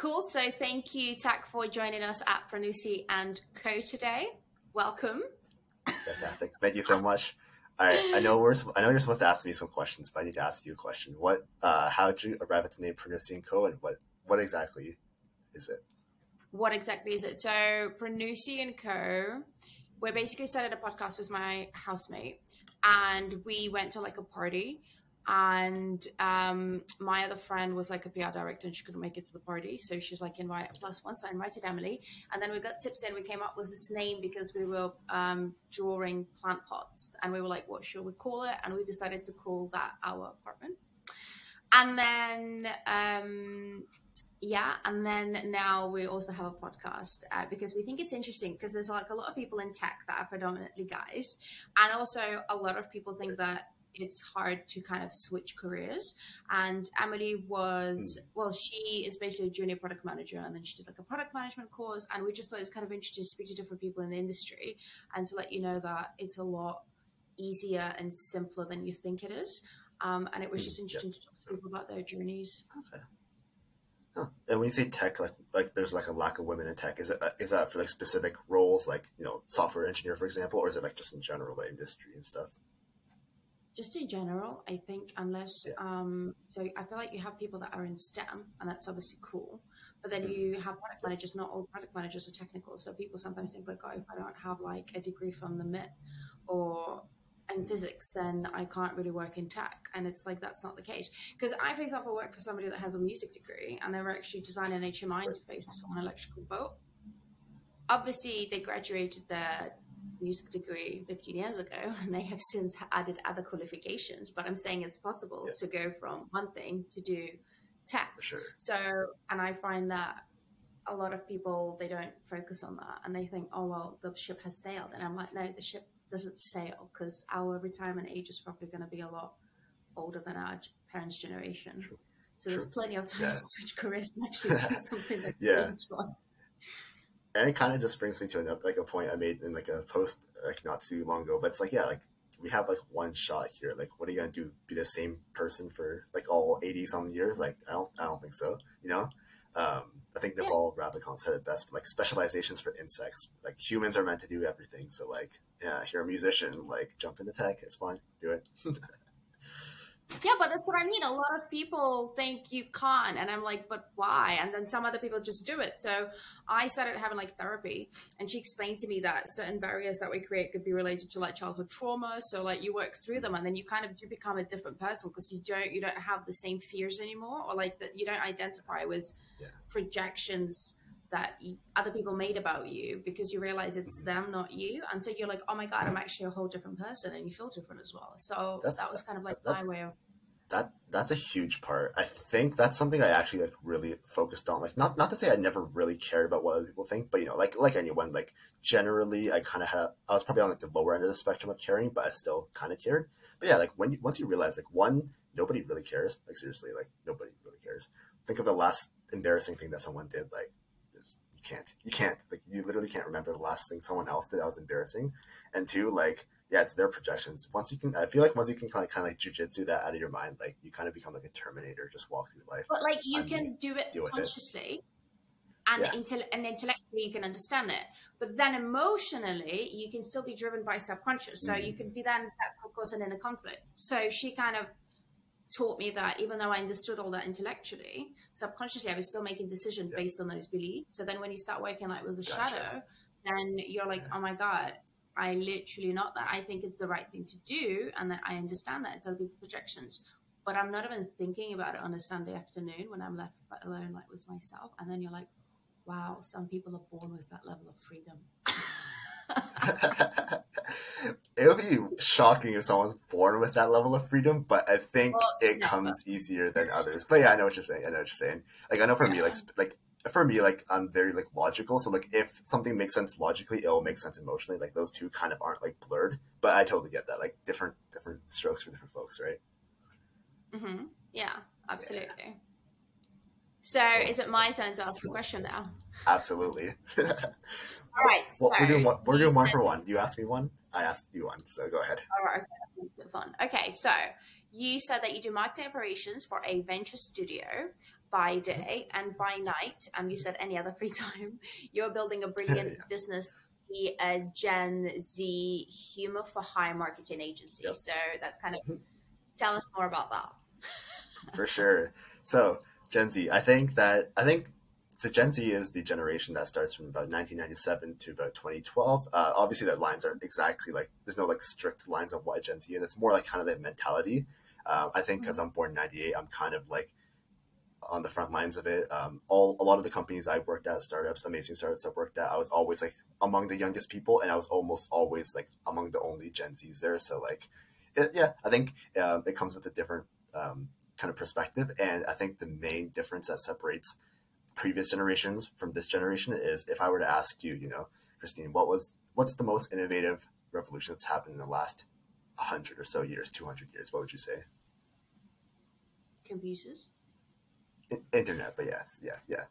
Cool. So thank you, Tak, for joining us at Prunussy and Co today. Welcome. Fantastic. Thank you so much. All right. I know we're. I know you're supposed to ask me some questions, but I need to ask you a question. What? Uh, how did you arrive at the name Prunussy and Co. And what? What exactly is it? What exactly is it? So Prunussy and Co. We basically started a podcast with my housemate, and we went to like a party and um, my other friend was like a PR director and she couldn't make it to the party. So she's like, invite plus one. So I invited Emily. And then we got tips in. We came up with this name because we were um, drawing plant pots and we were like, what should we call it? And we decided to call that our apartment. And then, um, yeah. And then now we also have a podcast uh, because we think it's interesting because there's like a lot of people in tech that are predominantly guys. And also a lot of people think that it's hard to kind of switch careers. And Emily was, mm. well, she is basically a junior product manager, and then she did like a product management course. And we just thought it's kind of interesting to speak to different people in the industry and to let you know that it's a lot easier and simpler than you think it is. Um, and it was hmm. just interesting to talk to people about their journeys. Okay. Huh. And when you say tech, like like there's like a lack of women in tech, is it is that for like specific roles, like you know software engineer, for example, or is it like just in general the industry and stuff? Just in general, I think unless yeah. um, so I feel like you have people that are in STEM and that's obviously cool, but then you mm-hmm. have product managers. Not all product managers are technical, so people sometimes think like, oh, if I don't have like a degree from the MIT or in physics, then I can't really work in tech. And it's like that's not the case. Because I, for example, work for somebody that has a music degree and they were actually designing HMI interfaces for an electrical boat. Obviously, they graduated their music degree 15 years ago and they have since added other qualifications but i'm saying it's possible yeah. to go from one thing to do tech sure. so and i find that a lot of people they don't focus on that and they think oh well the ship has sailed and i'm like no the ship doesn't sail because our retirement age is probably going to be a lot older than our parents generation sure. so there's plenty of time yeah. to switch careers and actually do something that yeah and it kind of just brings me to another like a point I made in like a post like not too long ago. But it's like yeah, like we have like one shot here. Like, what are you gonna do? Be the same person for like all eighty some years? Like, I don't, I don't think so. You know, um, I think Naval yeah. Ravikant said it best. But like specializations for insects, like humans are meant to do everything. So like, yeah, if you're a musician, like jump into tech. It's fine. Do it. Yeah, but that's what I mean. A lot of people think you can't, and I'm like, but why? And then some other people just do it. So I started having like therapy, and she explained to me that certain barriers that we create could be related to like childhood trauma. So like you work through them, and then you kind of do become a different person because you don't you don't have the same fears anymore, or like that you don't identify with yeah. projections that other people made about you because you realize it's mm-hmm. them, not you. And so you're like, oh my God, I'm actually a whole different person and you feel different as well. So that's, that was kind of like my way of. That that's a huge part. I think that's something I actually like really focused on. Like not not to say I never really cared about what other people think, but you know, like like anyone, like generally I kind of had I was probably on like the lower end of the spectrum of caring, but I still kind of cared. But yeah, like when you, once you realize like one, nobody really cares. Like seriously, like nobody really cares. Think of the last embarrassing thing that someone did. Like you can't. You can't. Like you literally can't remember the last thing someone else did that was embarrassing. And two, like yeah, it's their projections. Once you can, I feel like once you can kind of kind of like jujitsu that out of your mind, like you kind of become like a Terminator, just walk through life. But like you can do it consciously. It. And, yeah. intel- and intellectually you can understand it but then emotionally you can still be driven by subconscious so mm-hmm. you can be then causing in a conflict so she kind of taught me that even though I understood all that intellectually, subconsciously I was still making decisions based on those beliefs. So then when you start working like with the gotcha. shadow, then you're like, oh my God, I literally not that. I think it's the right thing to do and that I understand that it's other people's projections. But I'm not even thinking about it on a Sunday afternoon when I'm left alone like with myself. And then you're like, wow, some people are born with that level of freedom. it would be shocking if someone's born with that level of freedom, but I think well, it comes easier than others. But yeah, I know what you're saying. I know what you're saying. Like I know for yeah. me, like like for me, like I'm very like logical. So like if something makes sense logically, it'll make sense emotionally. Like those two kind of aren't like blurred. But I totally get that. Like different different strokes for different folks, right? Mm-hmm. Yeah, absolutely. Yeah. So is it my turn to ask a question now? Absolutely. All right. So we're doing one, we're doing one for one. You ask me one. I asked you one. So go ahead. All right. Okay. Fun. Okay. So you said that you do marketing operations for a venture studio. by day and by night, and you said any other free time, you're building a brilliant Yeah. business, a Gen Z humor for hire marketing agency. Yep. So that's kind of Mhm. tell us more about that. for sure. So Gen Z, I think that I think so. Gen Z is the generation that starts from about 1997 to about 2012. Uh, obviously, the lines aren't exactly like there's no like strict lines of what Gen Z is. It's more like kind of a mentality. Uh, I think because I'm born in '98, I'm kind of like on the front lines of it. Um, all a lot of the companies I worked at, startups, amazing startups I worked at, I was always like among the youngest people, and I was almost always like among the only Gen Zs there. So like, it, yeah, I think uh, it comes with a different um, kind of perspective, and I think the main difference that separates previous generations from this generation is if I were to ask you, you know, Christine, what was what's the most innovative revolution that's happened in the last hundred or so years, two hundred years? What would you say? Computers. In- internet, but yes, yeah, yeah.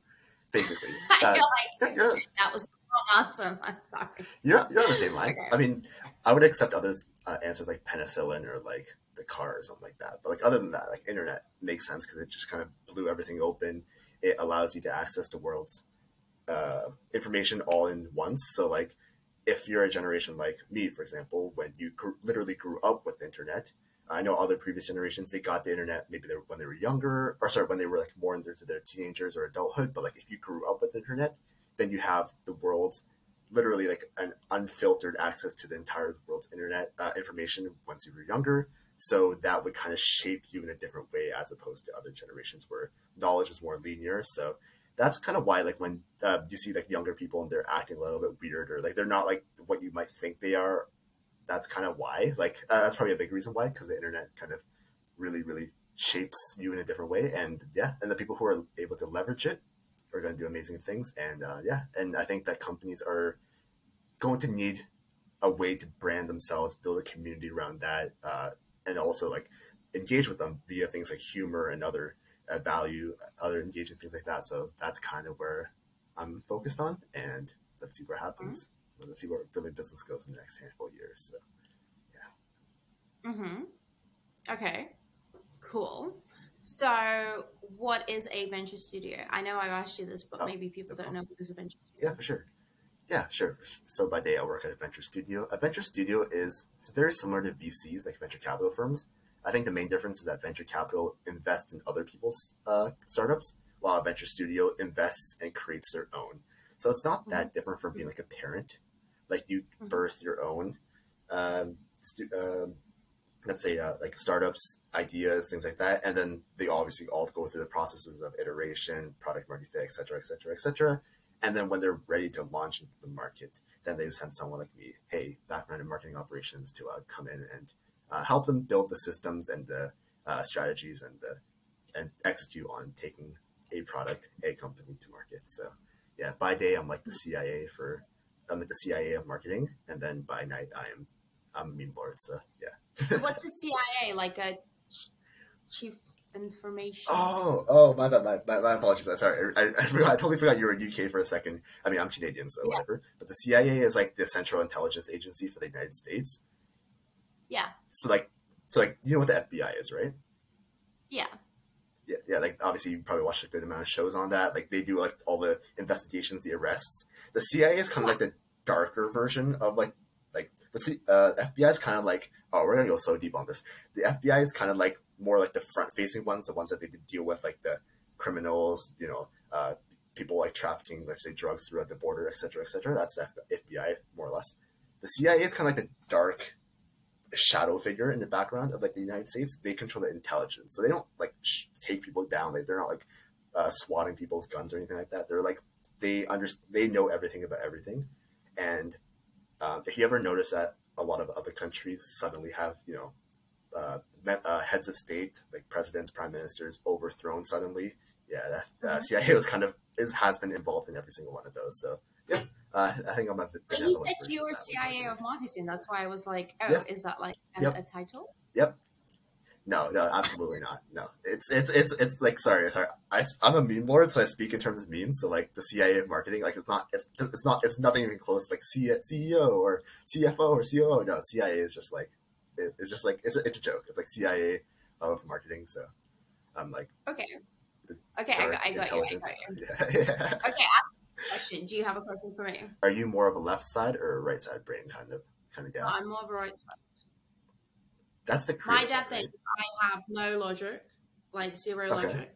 Basically, I uh, feel like you're, you're, that was wrong answer. I'm sorry. you're, you're on the same line. Okay. I mean, I would accept others' uh, answers like penicillin or like the car or something like that. But like other than that, like internet makes sense because it just kind of blew everything open. It allows you to access the world's uh, information all in once. So like, if you're a generation like me, for example, when you grew, literally grew up with the internet, I know other previous generations they got the internet maybe they were, when they were younger, or sorry, when they were like more into their teenagers or adulthood. But like, if you grew up with the internet, then you have the world's literally like an unfiltered access to the entire world's internet uh, information once you were younger. So that would kind of shape you in a different way as opposed to other generations where knowledge is more linear. So that's kind of why, like, when uh, you see like younger people and they're acting a little bit weird or like they're not like what you might think they are. That's kind of why. Like, uh, that's probably a big reason why because the internet kind of really, really shapes you in a different way. And yeah, and the people who are able to leverage it are going to do amazing things. And uh, yeah, and I think that companies are going to need a way to brand themselves, build a community around that, uh, and also like engage with them via things like humor and other uh, value, other engagement things like that. So that's kind of where I'm focused on, and let's see what happens. Let's see where really business goes in the next handful of years. So yeah. Mm-hmm. Okay. Cool. So, what is a venture studio? I know I've asked you this, but Oh, maybe people no don't know what is a venture studio. yeah, for sure. Yeah, sure. So by day, I work at a venture studio. A venture studio is very similar to VCs, like venture capital firms. I think the main difference is that venture capital invests in other people's uh, startups, while a venture studio invests and creates their own. So it's not that different from being like a parent. Like you Mhm. birth your own, um, stu- um, let's say uh, like startups, ideas, things like that, and then they obviously all go through the processes of iteration, product market fit, et cetera, et cetera, et cetera. And then when they're ready to launch into the market, then they send someone like me, hey, background in marketing operations, to uh, come in and uh, help them build the systems and the uh, strategies and the and execute on taking a product, a company to market. So yeah, by day I'm like the CIA for I'm like the CIA of marketing, and then by night I am I'm a meme lord. So yeah. So, what's a CIA? Like a chief information? Oh, oh, my bad, my, my, my apologies. I'm sorry. I, I, I totally forgot you were in UK for a second. I mean, I'm Canadian, so Yeah. whatever. But the CIA is like the Central Intelligence Agency for the United States. Yeah. So like, so like, you know what the FBI is, right? Yeah. Yeah, yeah. Like, obviously, you probably watched a good amount of shows on that. Like, they do like all the investigations, the arrests. The CIA is kind of like the darker version of like, like the C, uh, FBI is kind of like, oh, we're gonna go so deep on this. The FBI is kind of like more like the front-facing ones, the ones that they deal with, like the criminals, you know, uh, people like trafficking, let's say, drugs throughout the border, et cetera, et cetera. That's the F- FBI, more or less. The CIA is kind of like the dark shadow figure in the background of like the United States. They control the intelligence, so they don't like sh- take people down. Like they're not like uh, swatting people with guns or anything like that. They're like they under they know everything about everything. And um, if you ever notice that a lot of other countries suddenly have you know uh, uh, heads of state like presidents, prime ministers overthrown suddenly, yeah, that, uh, Mhm. CIA is kind of is has been involved in every single one of those. So yeah, uh, I think I'm a But you said you were CIA of marketing. That's why I was like, oh, Yeah. is that like a, Yep. a title? Yep. No, no, absolutely not. No, it's it's it's it's like sorry, sorry. I I'm a meme lord, so I speak in terms of memes. So like the CIA of marketing, like it's not it's it's not it's nothing even close. to, Like C, CEO or CFO or COO. No, CIA is just like it, it's just like it's a, it's a joke. It's like CIA of marketing. So I'm like Okay. Okay, I got, I got you. I got you. Yeah, yeah. Okay, ask question. Do you have a question for me? Are you more of a left side or a right side brain kind of kind of guy? No, I'm more of a right side. That's the My dad thinks I have no logic, like zero Okay. logic. right?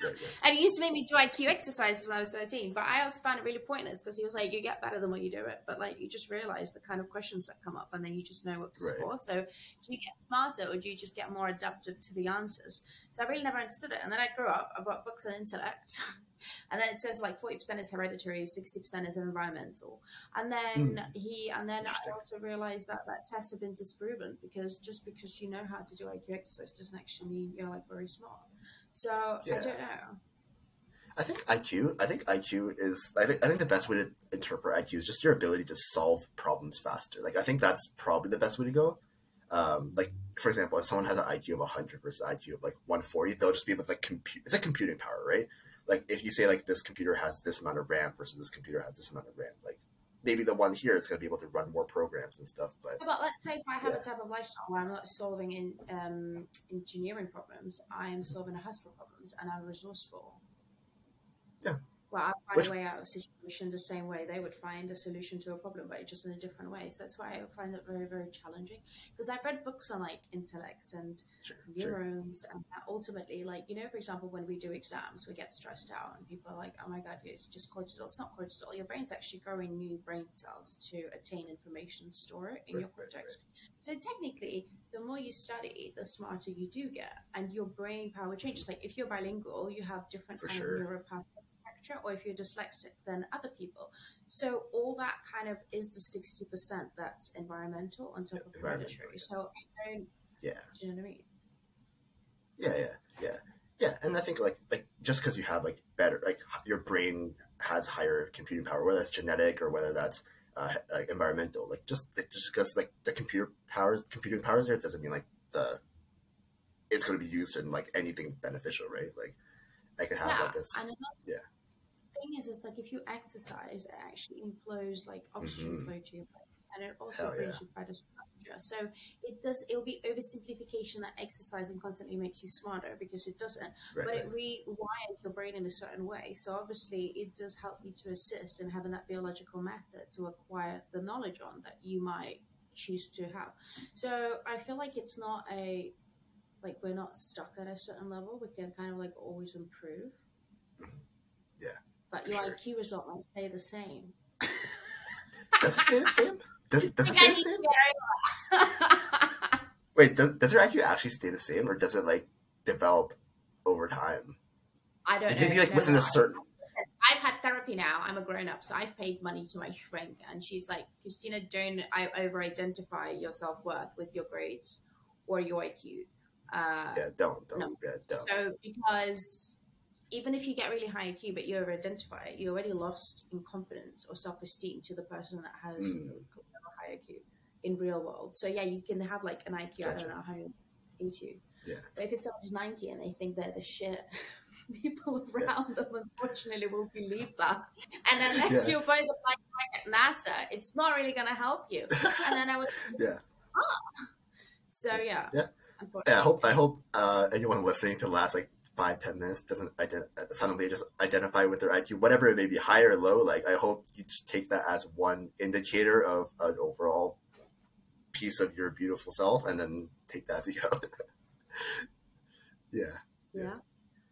Good, good. And he used to make me do IQ exercises when I was 13, but I also found it really pointless because he was like, you get better the more you do it. But like, you just realize the kind of questions that come up and then you just know what to Right. score. So do you get smarter or do you just get more adaptive to the answers? So I really never understood it. And then I grew up, I bought books on intellect. And then it says like 40% is hereditary, 60% is environmental. And then he, and then I also realized that that tests have been disproven because just because you know how to do IQ exercise doesn't actually mean you're like very smart. So I don't know. I think IQ. I think IQ is. I think. I think the best way to interpret IQ is just your ability to solve problems faster. Like I think that's probably the best way to go. Um, like for example, if someone has an IQ of 100 versus IQ of like 140, they'll just be able to like compute. It's a computing power, right? Like if you say like this computer has this amount of RAM versus this computer has this amount of RAM, like maybe the one here is going to be able to run more programs and stuff. But But let's say if I have Yeah. a type of lifestyle where I'm not solving in um, engineering problems, I am solving a hustle problems and I'm resourceful. Yeah. Well, I find a way out of a situation the same way they would find a solution to a problem, but just in a different way. So that's why I find it very, very challenging. Because I've read books on like intellect and sure, sure. neurons and ultimately like you know for example when we do exams we get stressed out and people are like oh my god it's just cortisol it's not cortisol your brain's actually growing new brain cells to attain information store it in Right, your right, cortex so technically the more you study the smarter you do get and your brain power changes like if you're bilingual you have different kind sure. of neuropathway or if you're dyslexic than other people so all that kind of is the 60% that's environmental on top of hereditary yeah. so i don't Yeah. do you know what i mean Yeah, yeah, yeah, yeah. And I think like like just because you have like better like your brain has higher computing power, whether that's genetic or whether that's uh, like environmental, like just it- just because like the computer powers computing powers there doesn't mean like the it's going to be used in like anything beneficial, right? Like I could have yeah, like a s- and another yeah. Is, it's like if you exercise, it actually inflows like oxygen Mhm. flow to your brain, and it also Hell brings yeah. you better structure. So it does. It'll be oversimplification that exercising constantly makes you smarter because it doesn't, right, but right. it rewires the brain in a certain way. So obviously, it does help you to assist in having that biological matter to acquire the knowledge on that you might choose to have. So I feel like it's not a like we're not stuck at a certain level. We can kind of like always improve. Mhm. Yeah, But your sure. IQ result might stay the same. Does it stay the same? Does, does it stay the same? Wait, does, does your IQ actually stay the same, or does it like develop over time? I don't Like, know. maybe like know within a certain. I've had therapy now. I'm a grown up, so I've paid money to my shrink, and she's like, Christina, don't I over identify your self worth with your grades or your IQ. Uh, Yeah, don't don't No. yeah don't. So because even if you get really high IQ, but you over identify it, you already lost in confidence or self esteem to the person that has Mm. a high IQ in real world. So yeah, you can have like an IQ, I Gotcha. don't know, 180. Yeah. But if it's someone who's 90 and they think they're the shit, people around them unfortunately will believe that. And unless Yeah. you're both applying at NASA, it's not really going to help you. And then I was, Yeah. so yeah. Yeah. Yeah, I hope I hope uh, anyone listening to last like five ten minutes doesn't ident- suddenly just identify with their IQ, whatever it may be, high or low. Like I hope you just take that as one indicator of an overall piece of your beautiful self, and then take that as you go. yeah. Yeah.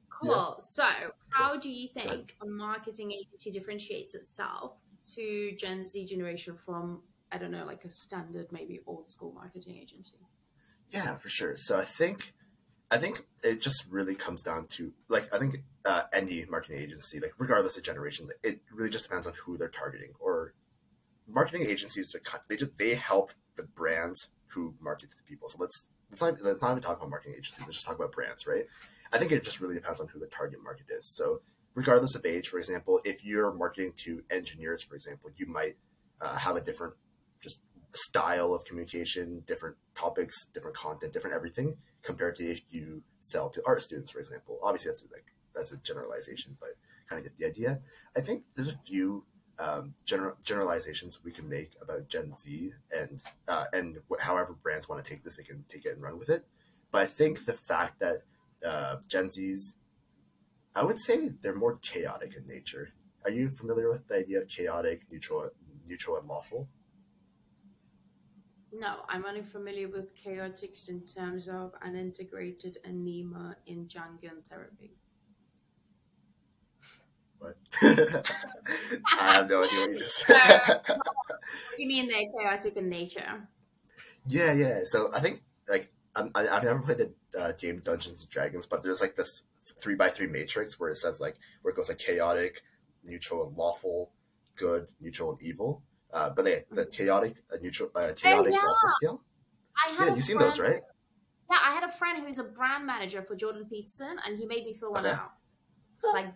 Cool. So, how do you think a marketing agency differentiates itself to Gen Z generation from, I don't know, like a standard, maybe old school marketing agency? Yeah, for sure. So I think, I think it just really comes down to like I think uh, any marketing agency, like regardless of generation, it really just depends on who they're targeting. Or marketing agencies, they just they help the brands who market to the people. So let's let's not, let's not even talk about marketing agencies. Let's just talk about brands, right? I think it just really depends on who the target market is. So regardless of age, for example, if you're marketing to engineers, for example, you might uh, have a different just style of communication, different topics, different content, different everything compared to if you sell to art students, for example. Obviously, that's like that's a generalization, but kind of get the idea. I think there's a few um, general generalizations we can make about Gen Z and uh, and wh- however brands want to take this, they can take it and run with it. But I think the fact that uh, Gen Z's I would say they're more chaotic in nature. Are you familiar with the idea of chaotic, neutral, neutral, and lawful? No, I'm only familiar with chaotix in terms of an integrated anima in Jungian therapy. What? I have no idea what you just said. what do you mean they're chaotic in nature? yeah, yeah. So I think like I'm, I, I've never played the uh, game Dungeons and Dragons, but there's like this three by three matrix where it says like where it goes like chaotic, neutral, and lawful, good, neutral, and evil. Uh, but the chaotic, uh, neutral, uh, chaotic, yeah. lawful scale. I had Yeah, you've seen those, right? Yeah, I had a friend who's a brand manager for Jordan Peterson, and he made me fill one Okay. out like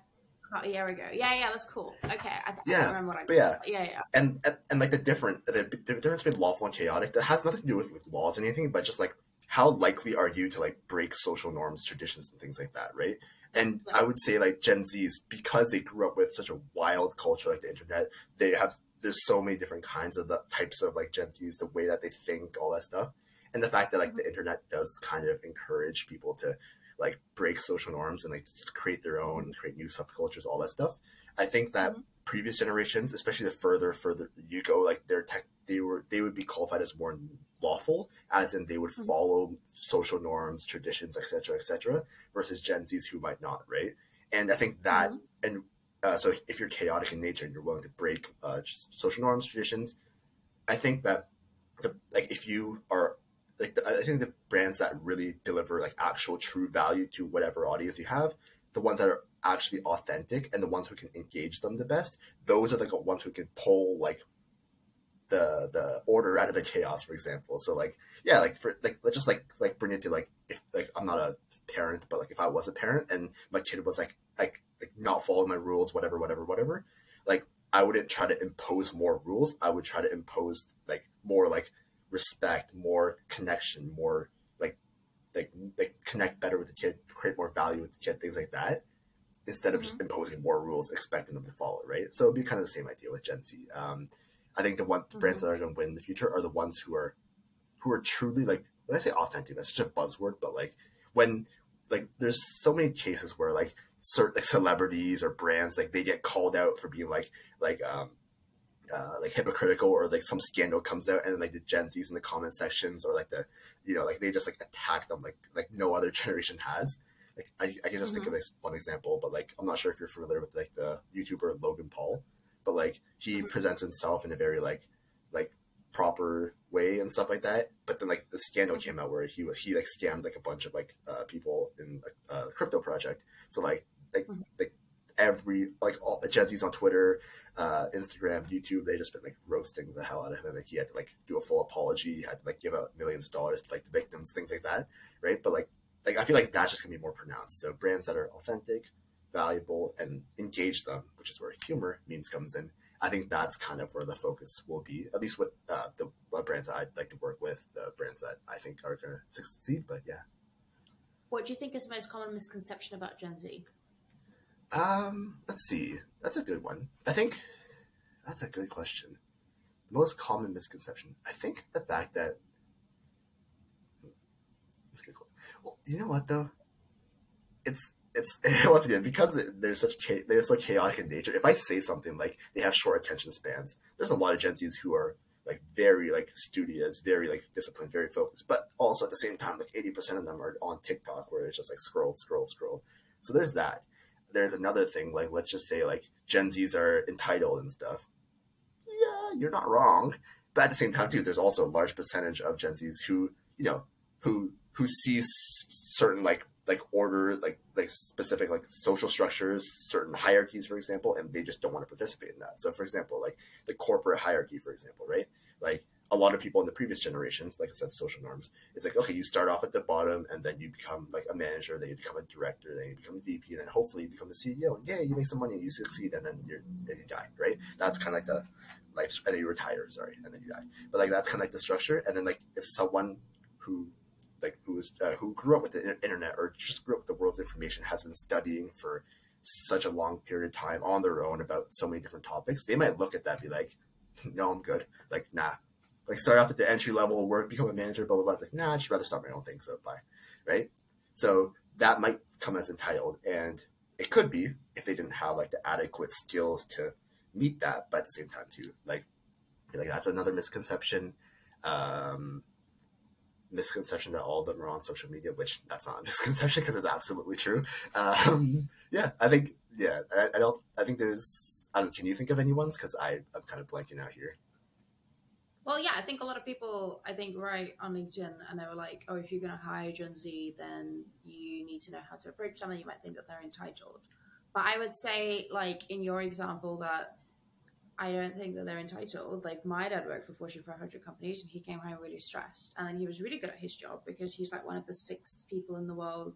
about a year ago. Yeah, yeah, that's cool. Okay, I, I Yeah, don't remember what I. but yeah. yeah, yeah. and, and and like the different the, the difference between lawful and chaotic that has nothing to do with, with laws or anything, but just like how likely are you to like break social norms, traditions, and things like that, right? And I would say like Gen Zs because they grew up with such a wild culture like the internet, they have there's so many different kinds of the types of like Gen Zs, the way that they think, all that stuff, and the fact that like the internet does kind of encourage people to like break social norms and like create their own, create new subcultures, all that stuff. I think that Mhm. previous generations, especially the further further you go, like their tech, they were they would be qualified as more lawful, as in they would Mhm. follow social norms, traditions, etc., etc., versus Gen Zs who might not, right? And I think that, Mhm. and uh, so if you're chaotic in nature and you're willing to break uh, social norms, traditions, I think that the like if you are like the, I think the brands that really deliver like actual true value to whatever audience you have, the ones that are actually authentic and the ones who can engage them the best, those are the ones who can pull like the the order out of the chaos, for example. So like yeah, like for like let's just like like bring it to like if like I'm not a parent, but like if I was a parent and my kid was like like like not following my rules, whatever, whatever, whatever, like I wouldn't try to impose more rules. I would try to impose like more like respect, more connection, more like like like connect better with the kid, create more value with the kid, things like that. Instead of just imposing more rules, expecting them to follow, right? So it'd be kind of the same idea with Gen Z. Um, I think the one the brands that are going to win in the future are the ones who are who are truly like when I say authentic, that's such a buzzword, but like when like there's so many cases where like certain like celebrities or brands like they get called out for being like like um uh, like hypocritical or like some scandal comes out and like the Gen Zs in the comment sections or like the you know like they just like attack them like like no other generation has. Like I, I can just think of this one example, but like I'm not sure if you're familiar with like the YouTuber Logan Paul, but like he Mhm. presents himself in a very like like proper way and stuff like that. But then like the scandal came out where he was he like scammed like a bunch of like uh, people in like, uh, a crypto project. So like like Mhm. like every like all the Gen Z's on Twitter, uh, Instagram, YouTube, they just been like roasting the hell out of him. Like he had to like do a full apology, he had to like give out millions of dollars to like the victims, things like that, right? But like like I feel like that's just gonna be more pronounced. So brands that are authentic, valuable, and engage them, which is where humor memes comes in. I think that's kind of where the focus will be, at least with uh, the uh, brands that I'd like to work with, the brands that I think are going to succeed. But yeah, What do you think is the most common misconception about Gen Z? um, let's see. That's a good one. I think that's a good question. The most common misconception, I think, the fact that that's a good. Question. Well, you know what though, it's it's once again because there's such they're so chaotic in nature. If I say something like they have short attention spans, there's a lot of Gen Zs who are like very like studious, very like disciplined, very focused, but also at the same time, like eighty percent of them are on TikTok where it's just like scroll, scroll, scroll. So there's that. There's another thing like let's just say like Gen Zs are entitled and stuff. Yeah, you're not wrong, but at the same time too, there's also a large percentage of Gen Zs who you know who who sees certain like like order like like specific like social structures certain hierarchies for example and they just don't want to participate in that. So for example like the corporate hierarchy for example right? Like a lot of people in the previous generations like i said social norms it's like okay you start off at the bottom and then you become like a manager then you become a director then you become a vp and then hopefully you become the ceo and yeah you make some money and you succeed and then you're and you die right? That's kind of like the life and then you retire sorry and then you die. But like that's kind of like the structure and then like if someone who like who is uh, who grew up with the internet or just grew up with the world's information has been studying for such a long period of time on their own about so many different topics they might look at that be like no i'm good. Like nah. Like start off at the entry level work become a manager blah blah blah. It's like nah i'd just rather start my own thing so bye. Right? So that might come as entitled and it could be if they didn't have like the adequate skills to meet that, but at the same time too, like like that's another misconception. Um, misconception that all of them are on social media, which that's not a misconception because it's absolutely true. Um, yeah, I think yeah, I, I, don't. I think there's. I don't. Can you think of any ones? Because I I'm kind of blanking out here. Well, yeah, I think a lot of people, I think, write on LinkedIn and they were like, oh, if you're going to hire Gen Z, then you need to know how to approach them and you might think that they're entitled. But I would say, like, in your example, that I don't think that they're entitled. Like, my dad worked for Fortune 500 companies and he came home really stressed. And then he was really good at his job because he's like one of the six people in the world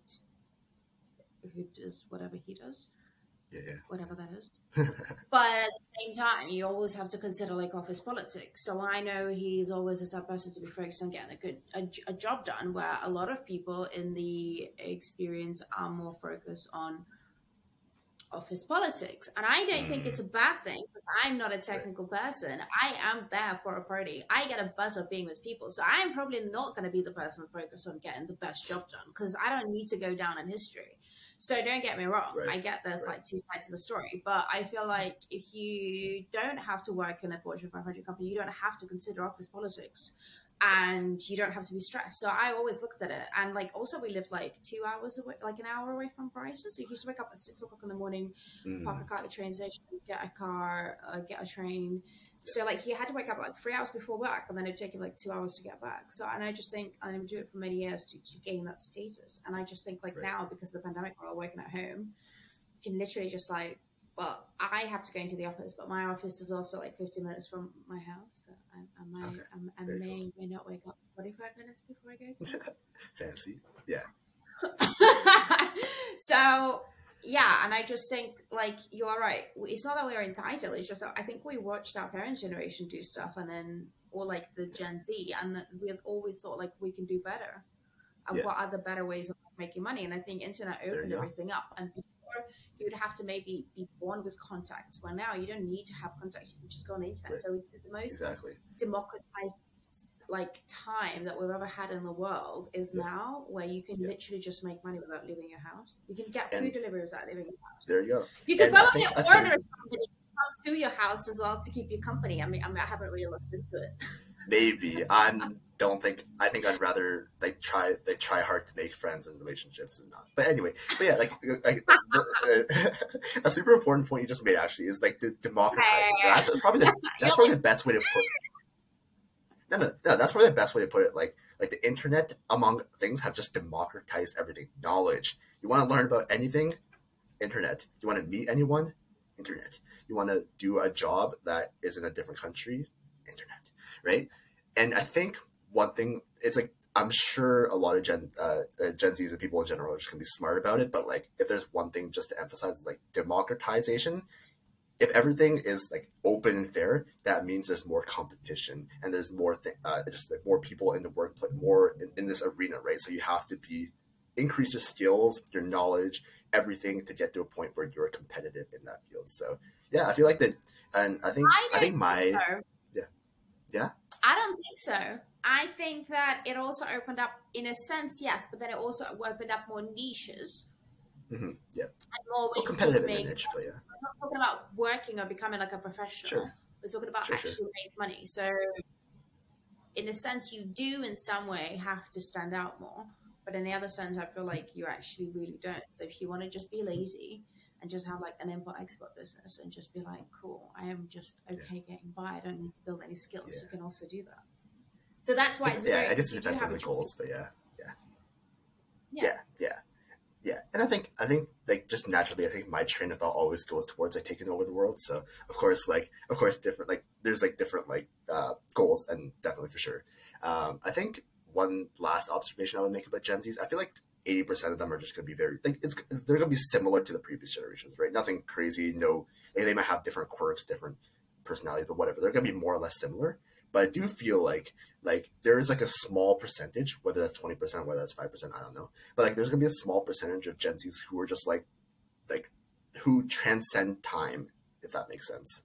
who does whatever he does yeah, yeah. whatever that is. but at the same time, you always have to consider like office politics. So I know he's always a type person to be focused on getting a good a, a, job done. Where a lot of people in the experience are more focused on office politics, and I don't mm. think it's a mm. bad thing because I'm not a technical person. I am there for a party. I get a buzz of being with people, so I am probably not going to be the person focused on getting the best job done because I don't need to go down in history. So don't get me wrong. Right. I get there's right. like two sides to the story, but I feel like if you don't have to work in a Fortune 500 company, you don't have to consider office politics and you don't have to be stressed. So I always looked at it. And like also we live like two hours away, like an hour away from Brighton. So you used to wake up at six o'clock in the morning, mm. park a car at the train station, get a car, uh, get a train, so like he had to wake up like three hours before work, and then it'd take him like two hours to get back. So and I just think and I would do it for many years to, to gain that status. And I just think like right. now because of the pandemic, we're all working at home, you can literally just like, well, I have to go into the office, but my office is also like 15 minutes from my house. So I, I might, okay. I, I may cool. may not wake up 45 minutes before I go. To Fancy, yeah. so yeah, and I just think like you are right. It's not that we're entitled. It's just that I think we watched our parents' generation do stuff, and then or like the Gen Z, and we always thought like we can do better. And yeah. what are the better ways of making money? And I think internet opened everything up. And before you would have to maybe be born with contacts, where now you don't need to have contacts. You can just go on the internet. Right. So it's the most exactly. democratized like time that we've ever had in the world is yeah. now where you can yeah. literally just make money without leaving your house. You can get and food delivery without leaving your house. There you go. You can probably order think... come to your house as well to keep you company. I mean, I, mean, I haven't really looked into it. Maybe I don't think. I think I'd rather like try they try hard to make friends and relationships and not. But anyway, but yeah, like, like the, uh, a super important point you just made actually is like the democratizing. That's probably the that's probably the best way to put no, no, no. That's probably the best way to put it. Like, like the internet, among things, have just democratized everything. Knowledge. You want to learn about anything? Internet. You want to meet anyone? Internet. You want to do a job that is in a different country? Internet. Right. And I think one thing it's like I'm sure a lot of Gen uh, uh Gen Zs and people in general are just gonna be smart about it. But like, if there's one thing just to emphasize, is like democratization if everything is like open and fair, that means there's more competition and there's more th- uh, just like more people in the workplace, more in, in, this arena, right? So you have to be increase your skills, your knowledge, everything to get to a point where you're competitive in that field. So yeah, I feel like that, and I think I, I think my. Yeah I don't think so. I think that it also opened up, in a sense, yes, but then it also opened up more niches Mm-hmm. Yeah. And more well, competitive niche, but yeah. We're not talking about working or becoming like a professional. Sure. We're talking about sure, actually sure. make money. So, in a sense, you do in some way have to stand out more. But in the other sense, I feel like you actually really don't. So if you want to just be lazy and just have like an import export business and just be like, cool, I am just okay yeah. getting by. I don't need to build any skills. Yeah. You can also do that. So that's why it's yeah. I guess it depends on the goals, but yeah, yeah, yeah, yeah. yeah yeah, and I think I think like just naturally, I think my train of thought always goes towards like taking over the world. So of course, like of course, different like there's like different like uh, goals, and definitely for sure. Um, I think one last observation I would make about Gen Zs, I feel like eighty percent of them are just going to be very like it's they're going to be similar to the previous generations, right? Nothing crazy. No, like, they might have different quirks, different personalities, but whatever. They're going to be more or less similar. But I do feel like like there is like a small percentage, whether that's twenty percent, whether that's five percent, I don't know. But like there's gonna be a small percentage of Gen Zs who are just like like who transcend time, if that makes sense.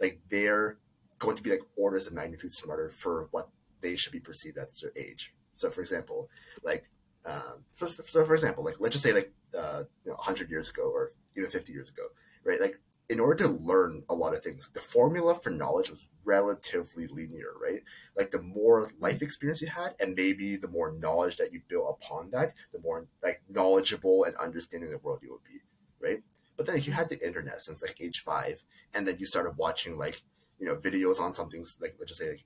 Like they're going to be like orders of magnitude smarter for what they should be perceived as their age. So for example, like Um, for, so, for example, like let's just say like uh, you know, 100 years ago or even 50 years ago, right? Like in order to learn a lot of things, the formula for knowledge was relatively linear, right? Like the more life experience you had, and maybe the more knowledge that you built upon that, the more like knowledgeable and understanding the world you would be, right? But then if you had the internet since like age five, and then you started watching like you know videos on something like let's just say like,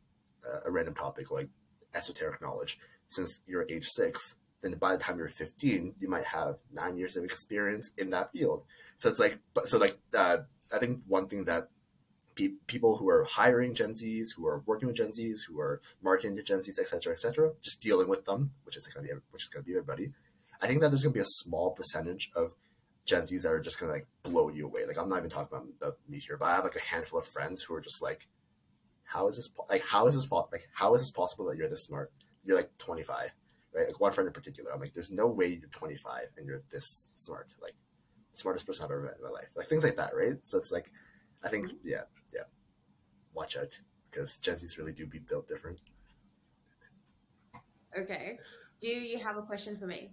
uh, a random topic like esoteric knowledge since you're age six, then by the time you're 15, you might have nine years of experience in that field. So it's like, but so like, uh, I think one thing that pe- people who are hiring Gen Zs, who are working with Gen Zs, who are marketing to Gen Zs, etc., etc., just dealing with them, which is to be, which is to be everybody. I think that there's going to be a small percentage of Gen Zs that are just going to like blow you away. Like I'm not even talking about, about me here, but I have like a handful of friends who are just like, how is this po- like how is this po- like how is this possible that you're this smart? You're like 25 right? Like one friend in particular, I'm like, there's no way you're 25 and you're this smart, like smartest person I've ever met in my life, like things like that, right? So it's like, I think, mm-hmm. yeah, yeah, watch out because Gen Zs really do be built different. Okay, do you have a question for me?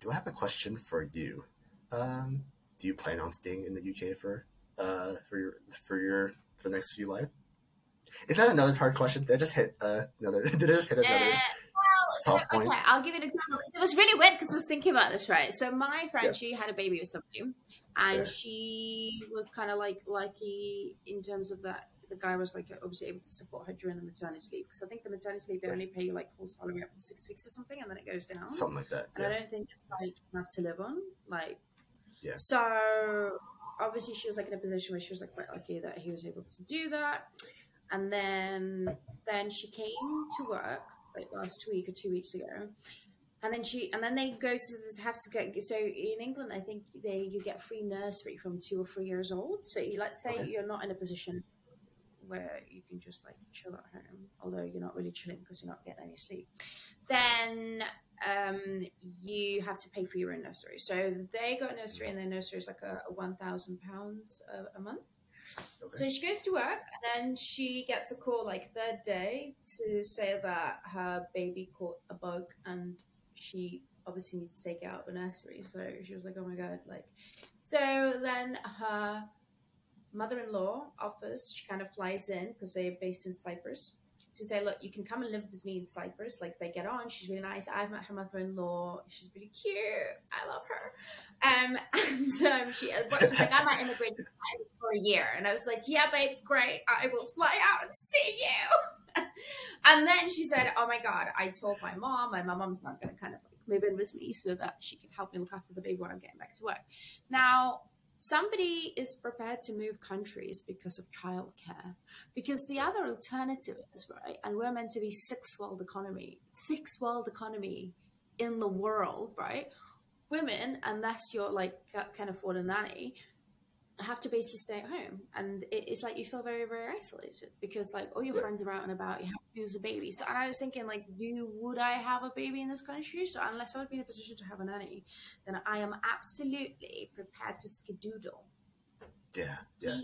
Do I have a question for you? Um, do you plan on staying in the UK for uh for your for your for the next few life? Is that another hard question? Did I just hit uh, another? Did I just hit another? Soft point. Okay, I'll give it a example. It was really weird because I was thinking about this, right? So my friend, yeah. she had a baby with somebody, and yeah. she was kind of like lucky in terms of that. The guy was like obviously able to support her during the maternity leave because I think the maternity leave they yeah. only pay you like full salary up to six weeks or something, and then it goes down. Something like that. And I don't think it's like enough to live on. Like, yeah. So obviously she was like in a position where she was like quite lucky that he was able to do that. And then then she came to work like last week or two weeks ago. And then she, and then they go to this, have to get. So in England, I think they you get free nursery from two or three years old. So you, let's say okay. you're not in a position where you can just like chill at home, although you're not really chilling because you're not getting any sleep. Then um, you have to pay for your own nursery. So they got a nursery, and their nursery is like a, a one thousand pounds a month. Okay. So she goes to work and then she gets a call like third day to say that her baby caught a bug and she obviously needs to take it out of the nursery. So she was like, oh my God. Like, so then her mother in law offers, she kind of flies in because they're based in Cyprus to say, look, you can come and live with me in Cyprus. Like they get on. She's really nice. I've met her mother-in-law. She's really cute. I love her. Um, and um, she, uh, she's like, I might immigrate to for a year. And I was like, yeah, babe, great. I will fly out and see you. and then she said, oh my God, I told my mom, and my mom's not going to kind of like move in with me so that she can help me look after the baby when I'm getting back to work. Now, somebody is prepared to move countries because of childcare. Because the other alternative is, right, and we're meant to be sixth world economy, sixth world economy in the world, right? Women, unless you're like can afford a nanny, have to basically stay at home. And it's like you feel very very isolated because like all your friends are out and about you have to use a baby. So and i was thinking like do would i have a baby in this country? So unless i would be in a position to have a nanny then i am absolutely prepared to skedoodle yeah yeah.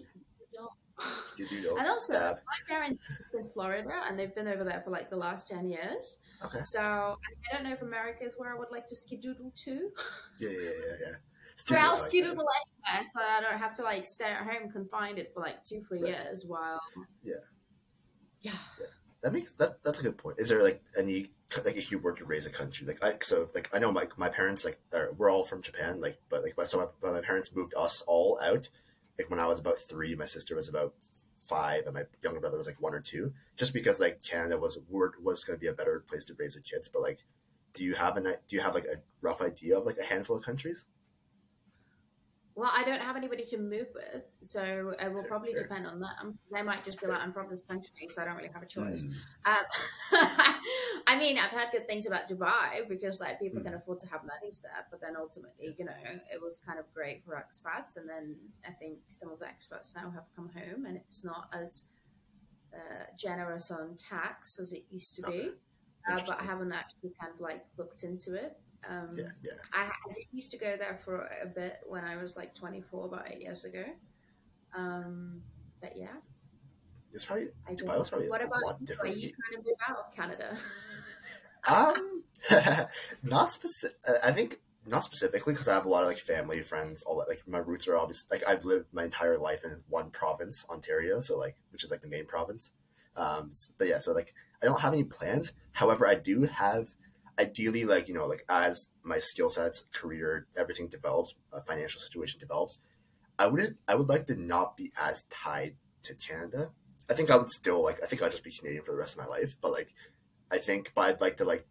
Skedoodle. and also Dab. my parents are in florida and they've been over there for like the last 10 years. Okay. So i don't know if america is where i would like to skedoodle to. Yeah yeah yeah yeah well, skedoodle anywhere, so I don't have to like stay at home confined it for like two, three right. years while. Yeah. yeah. Yeah. That makes that. That's a good point. Is there like any like if you were to raise a country like I so like I know my my parents like are, we're all from Japan like but like so my, my parents moved us all out like when I was about three my sister was about five and my younger brother was like one or two just because like Canada was was going to be a better place to raise your kids but like do you have an do you have like a rough idea of like a handful of countries well, I don't have anybody to move with, so it will probably Fair. depend on them. They might just be like, "I'm from this country, so I don't really have a choice." Mm. Um, I mean, I've heard good things about Dubai because like people mm. can afford to have nannies there, but then ultimately, you know, it was kind of great for expats, and then I think some of the expats now have come home, and it's not as uh, generous on tax as it used to okay. be. Uh, but I haven't actually kind of like looked into it. Um, yeah, yeah. I, I, used to go there for a bit when I was like 24, about eight years ago. Um, but yeah. It's probably, I Dubai was probably what about lot you? different. Are you trying to move out of Canada? um, not specific. I think not specifically because I have a lot of like family, friends, all that. Like my roots are obviously like I've lived my entire life in one province, Ontario, so like which is like the main province. Um, but yeah, so like I don't have any plans. However, I do have ideally like you know like as my skill sets, career, everything develops, uh, financial situation develops. I wouldn't. I would like to not be as tied to Canada. I think I would still like. I think I'd just be Canadian for the rest of my life. But like, I think, but I'd like to like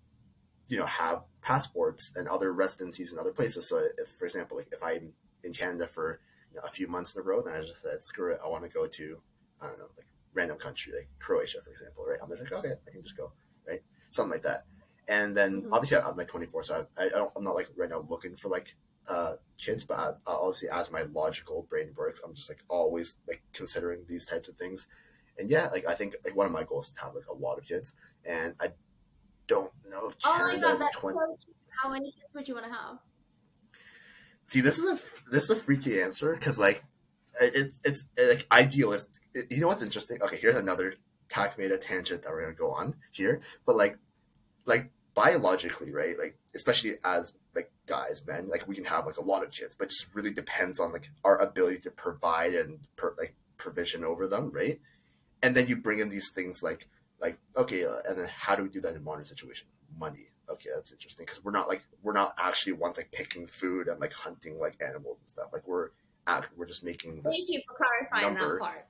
you know have passports and other residencies in other places. So if, for example, like if I'm in Canada for you know, a few months in a row, then I just said screw it, I want to go to I don't know like random country like Croatia, for example, right? I'm just like okay, I can just go, right? Something like that. And then mm-hmm. obviously I'm like 24, so I, I don't, I'm not like right now looking for like uh, kids, but I, obviously as my logical brain works, I'm just like always like considering these types of things. And yeah, like I think like one of my goals is to have like a lot of kids, and I don't know if Canada. Oh my god, that's 20... so How many kids would you want to have? See, this is a this is a freaky answer because like it, it's like idealist. You know what's interesting? Okay, here's another Tak Maeda tangent that we're gonna go on here, but like like biologically, right? Like especially as like guys, men, like we can have like a lot of kids, but just really depends on like our ability to provide and per, like provision over them, right? And then you bring in these things like like okay uh, and then how do we do that in a modern situation money okay that's interesting because we're not like we're not actually ones like picking food and like hunting like animals and stuff like we're we're just making this thank you for clarifying number. that part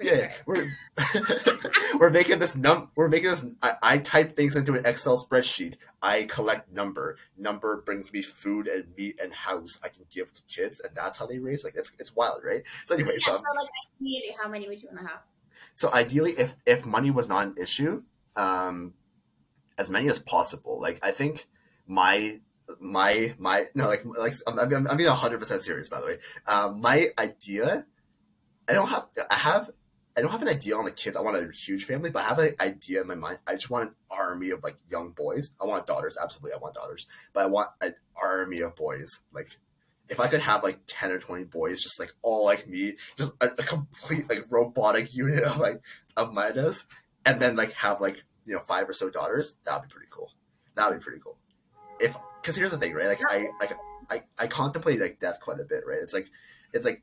yeah. That's really yeah, we're we're making this num. We're making this. I, I, type things into an Excel spreadsheet. I collect number. Number brings me food and meat and house. I can give to kids, and that's how they raise. Like it's it's wild, right? So anyway, yeah, so, so like ideally, how many would you want to have? So ideally, if if money was not an issue, um, as many as possible. Like I think my my my no like like I'm I'm, I'm being hundred percent serious by the way. Um, my idea, I don't have I have I don't have an idea on the kids. I want a huge family, but I have an idea in my mind. I just want an army of like young boys. I want daughters, absolutely. I want daughters, but I want an army of boys, like if I could have like 10 or 20 boys just like all like me, just a, a complete like robotic unit of like of Maedas, and then like have like, you know, five or so daughters, that'd be pretty cool. That'd be pretty cool. If because here's the thing, right? Like I like I, I contemplate like death quite a bit, right? It's like it's like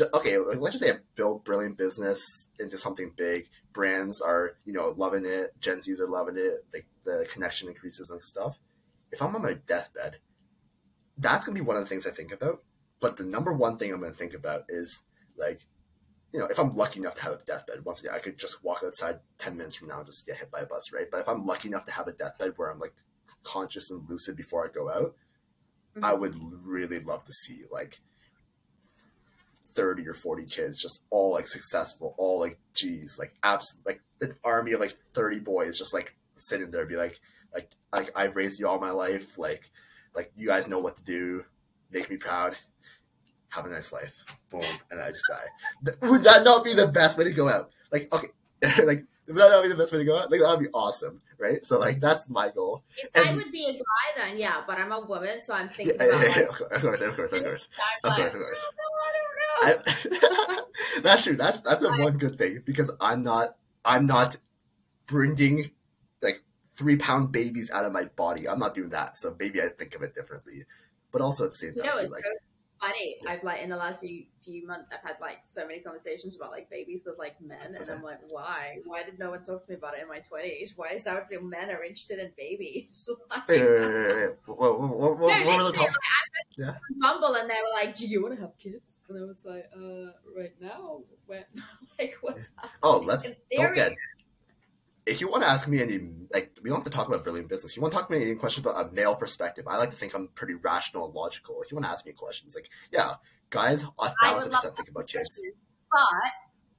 okay, let's just say I build brilliant business into something big. Brands are, you know, loving it. Gen Zs are loving it. Like the connection increases and stuff. If I'm on my deathbed, that's gonna be one of the things I think about. But the number one thing I'm gonna think about is like, you know, if I'm lucky enough to have a deathbed, once again, I could just walk outside ten minutes from now and just get hit by a bus, right? But if I'm lucky enough to have a deathbed where I'm like conscious and lucid before I go out, mm-hmm. I would really love to see like 30 or 40 kids just all like successful all like geez like abs like an army of like 30 boys just like sitting there be like like like i've raised you all my life like like you guys know what to do, make me proud, have a nice life. Boom, and I just die. Would that not be the best way to go out? Like, okay, like would that not be the best way to go out? Like that would be awesome, right? So like that's my goal. If and, I would be a guy, then yeah, but I'm a woman, so I'm thinking. Yeah, yeah, yeah, of course, of course, of course, of course, of course, of course. I that's true. That's that's the one good thing because I'm not I'm not bringing like three pound babies out of my body. I'm not doing that. So maybe I think of it differently. But also at the same time, it's like, so funny. I've like in the last few few months, I've had like so many conversations about like babies with like men, and I'm like, why? Why did no one talk to me about it in my twenties? Why is that men are interested in babies? like, wait, wait, wait, wait. What, what, what, what, no, what were the top- like, yeah. Bumble, and they were like, "Do you want to have kids?" And I was like, "Uh, right now, when? like, what's?" Oh, let's don't get if you want to ask me any, like, we don't have to talk about brilliant business. If you want to talk to me any questions about a male perspective, I like to think I'm pretty rational and logical. If you want to ask me questions, like, yeah, guys, a thousand percent think about kids. But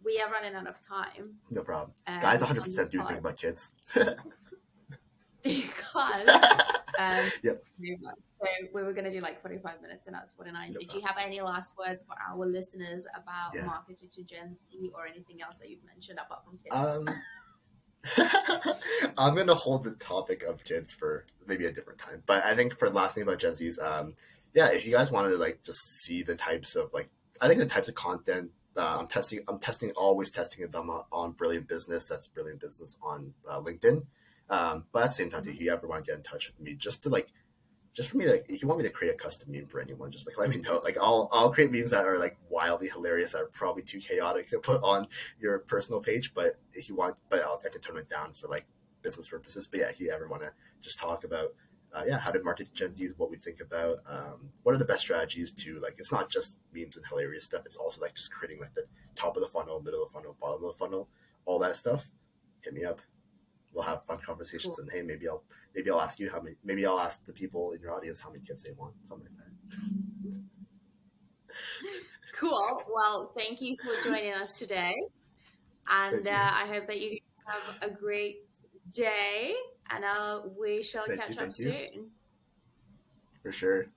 we are running out of time. No problem. Um, guys, 100 percent do think about kids. because um, yep. So we were going to do like 45 minutes and that's 49. So do you have any last words for our listeners about yeah. marketing to Gen Z or anything else that you've mentioned apart from kids? Um, I'm gonna hold the topic of kids for maybe a different time. But I think for the last thing about Gen Z's, um, yeah, if you guys wanted to like just see the types of like, I think the types of content uh, I'm testing, I'm testing, always testing them on, on Brilliant Business. That's Brilliant Business on uh, LinkedIn. Um, but at the same time, if you ever want to get in touch with me, just to like, just for me, like, if you want me to create a custom meme for anyone, just like let me know. Like, I'll I'll create memes that are like wildly hilarious, that are probably too chaotic to put on your personal page. But if you want, but I'll I can turn it down for like business purposes. But yeah, if you ever want to just talk about uh, yeah, how to market Gen Z, what we think about, um, what are the best strategies to like. It's not just memes and hilarious stuff. It's also like just creating like the top of the funnel, middle of the funnel, bottom of the funnel, all that stuff. Hit me up. We'll have fun conversations, cool. and hey, maybe I'll maybe I'll ask you how many. Maybe I'll ask the people in your audience how many kids they want, something like that. cool. Well, thank you for joining us today, and uh, I hope that you have a great day, and uh, we shall thank catch you, up soon. For sure.